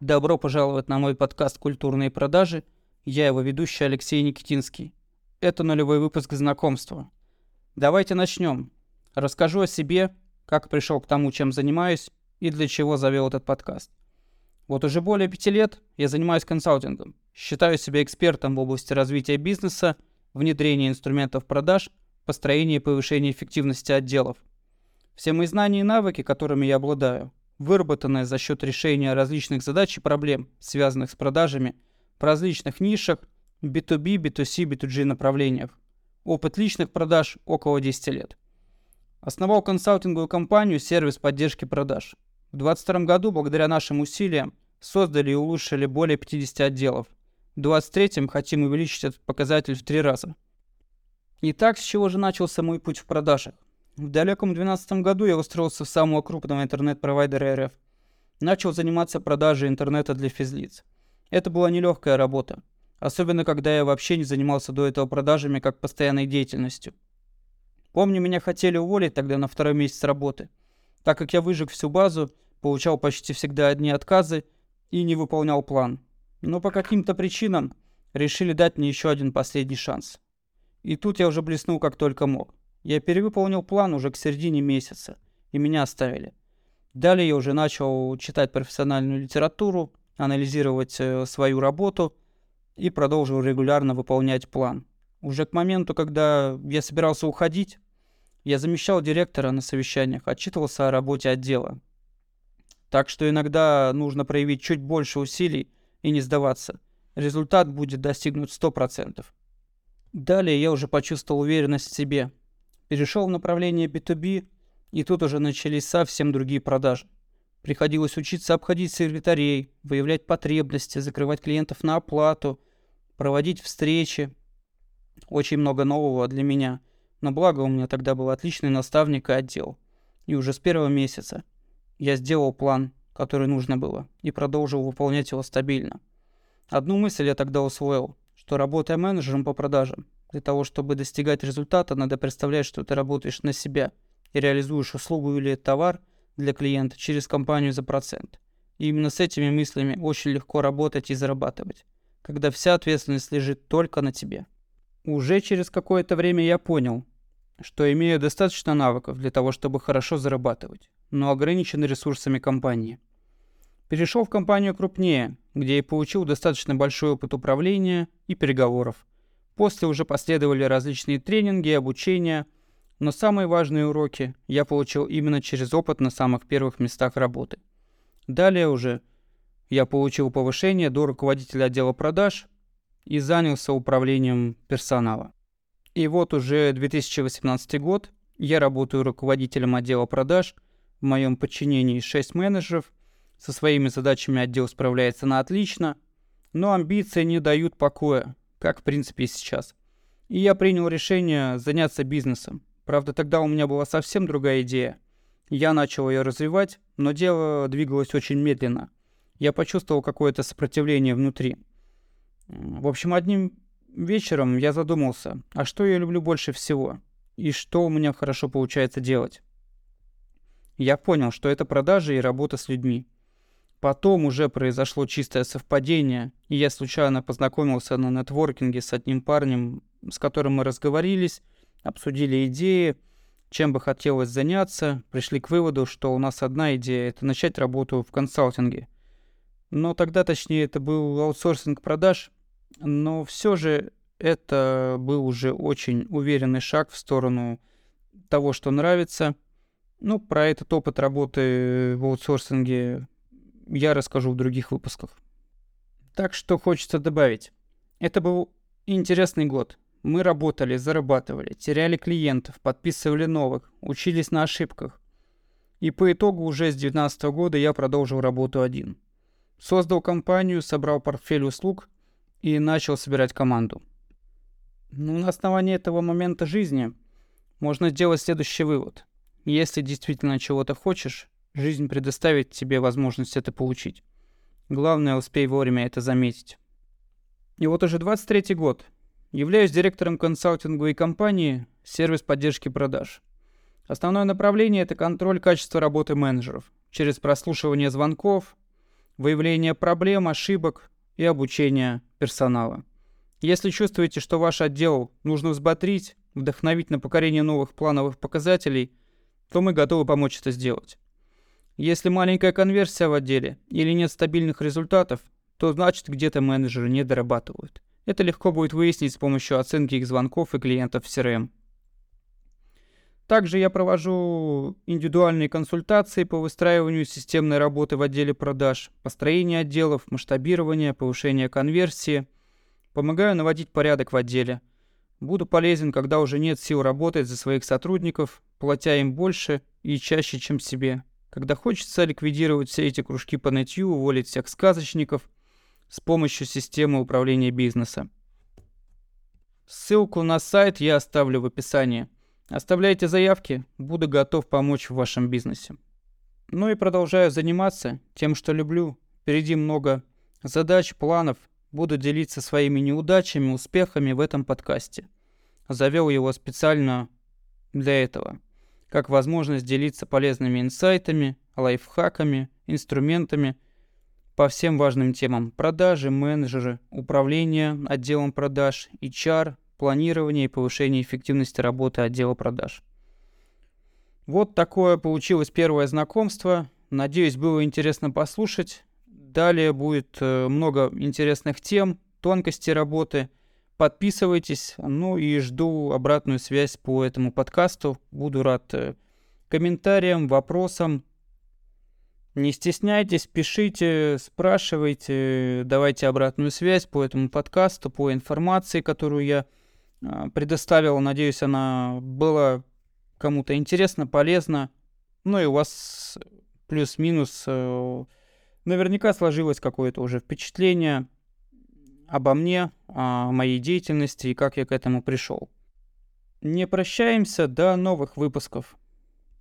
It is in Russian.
Добро пожаловать на мой подкаст «Культурные продажи». Я его ведущий Алексей Никитинский. Это нулевой выпуск знакомства. Давайте начнем. Расскажу о себе, как пришел к тому, чем занимаюсь и для чего завел этот подкаст. Вот уже более пяти лет я занимаюсь консалтингом. Считаю себя экспертом в области развития бизнеса, внедрения инструментов продаж, построения и повышения эффективности отделов. Все мои знания и навыки, которыми я обладаю, выработанная за счет решения различных задач и проблем, связанных с продажами, в различных нишах, B2B, B2C, B2G направлениях. Опыт личных продаж около 10 лет. Основал консалтинговую компанию «Сервис поддержки продаж». В 2022 году, благодаря нашим усилиям, создали и улучшили более 50 отделов. В 2023 хотим увеличить этот показатель в три раза. Итак, с чего же начался мой путь в продажах? В далеком 2012 году я устроился в самого крупного интернет-провайдера РФ. Начал заниматься продажей интернета для физлиц. Это была нелегкая работа, особенно когда я вообще не занимался до этого продажами как постоянной деятельностью. Помню, меня хотели уволить тогда на второй месяц работы, так как я выжег всю базу, получал почти всегда одни отказы и не выполнял план. Но по каким-то причинам решили дать мне еще один последний шанс. И тут я уже блеснул как только мог. Я перевыполнил план уже к середине месяца, и меня оставили. Далее я уже начал читать профессиональную литературу, анализировать э, свою работу и продолжил регулярно выполнять план. Уже к моменту, когда я собирался уходить, я замещал директора на совещаниях, отчитывался о работе отдела. Так что иногда нужно проявить чуть больше усилий и не сдаваться. Результат будет достигнут 100%. Далее я уже почувствовал уверенность в себе – перешел в направление B2B, и тут уже начались совсем другие продажи. Приходилось учиться обходить секретарей, выявлять потребности, закрывать клиентов на оплату, проводить встречи. Очень много нового для меня. Но благо у меня тогда был отличный наставник и отдел. И уже с первого месяца я сделал план, который нужно было, и продолжил выполнять его стабильно. Одну мысль я тогда усвоил, что работая менеджером по продажам, для того, чтобы достигать результата, надо представлять, что ты работаешь на себя и реализуешь услугу или товар для клиента через компанию за процент. И именно с этими мыслями очень легко работать и зарабатывать, когда вся ответственность лежит только на тебе. Уже через какое-то время я понял, что имею достаточно навыков для того, чтобы хорошо зарабатывать, но ограничен ресурсами компании. Перешел в компанию крупнее, где я получил достаточно большой опыт управления и переговоров – После уже последовали различные тренинги и обучения, но самые важные уроки я получил именно через опыт на самых первых местах работы. Далее уже я получил повышение до руководителя отдела продаж и занялся управлением персонала. И вот уже 2018 год, я работаю руководителем отдела продаж, в моем подчинении 6 менеджеров, со своими задачами отдел справляется на отлично, но амбиции не дают покоя, как в принципе и сейчас. И я принял решение заняться бизнесом. Правда, тогда у меня была совсем другая идея. Я начал ее развивать, но дело двигалось очень медленно. Я почувствовал какое-то сопротивление внутри. В общем, одним вечером я задумался, а что я люблю больше всего? И что у меня хорошо получается делать? Я понял, что это продажи и работа с людьми. Потом уже произошло чистое совпадение, и я случайно познакомился на нетворкинге с одним парнем, с которым мы разговорились, обсудили идеи, чем бы хотелось заняться, пришли к выводу, что у нас одна идея – это начать работу в консалтинге. Но тогда, точнее, это был аутсорсинг продаж, но все же это был уже очень уверенный шаг в сторону того, что нравится. Ну, про этот опыт работы в аутсорсинге я расскажу в других выпусках. Так что хочется добавить. Это был интересный год. Мы работали, зарабатывали, теряли клиентов, подписывали новых, учились на ошибках. И по итогу уже с 2019 года я продолжил работу один. Создал компанию, собрал портфель услуг и начал собирать команду. Ну, на основании этого момента жизни можно сделать следующий вывод. Если действительно чего-то хочешь, Жизнь предоставит тебе возможность это получить. Главное, успей вовремя это заметить. И вот уже 23 год. Являюсь директором консалтинговой компании «Сервис поддержки продаж». Основное направление – это контроль качества работы менеджеров через прослушивание звонков, выявление проблем, ошибок и обучение персонала. Если чувствуете, что ваш отдел нужно взбодрить, вдохновить на покорение новых плановых показателей, то мы готовы помочь это сделать. Если маленькая конверсия в отделе или нет стабильных результатов, то значит где-то менеджеры не дорабатывают. Это легко будет выяснить с помощью оценки их звонков и клиентов в CRM. Также я провожу индивидуальные консультации по выстраиванию системной работы в отделе продаж, построение отделов, масштабирование, повышение конверсии. Помогаю наводить порядок в отделе. Буду полезен, когда уже нет сил работать за своих сотрудников, платя им больше и чаще, чем себе. Когда хочется ликвидировать все эти кружки по нытью, уволить всех сказочников с помощью системы управления бизнеса. Ссылку на сайт я оставлю в описании – Оставляйте заявки, буду готов помочь в вашем бизнесе. Ну и продолжаю заниматься тем, что люблю. Впереди много задач, планов. Буду делиться своими неудачами, успехами в этом подкасте. Завел его специально для этого. Как возможность делиться полезными инсайтами, лайфхаками, инструментами по всем важным темам. Продажи, менеджеры, управление отделом продаж, HR, планирования и повышения эффективности работы отдела продаж. Вот такое получилось первое знакомство. Надеюсь, было интересно послушать. Далее будет э, много интересных тем, тонкости работы. Подписывайтесь, ну и жду обратную связь по этому подкасту. Буду рад э, комментариям, вопросам. Не стесняйтесь, пишите, спрашивайте, давайте обратную связь по этому подкасту, по информации, которую я а, предоставил. Надеюсь, она была кому-то интересна, полезна. Ну и у вас плюс-минус э, наверняка сложилось какое-то уже впечатление обо мне, о моей деятельности и как я к этому пришел. Не прощаемся, до новых выпусков.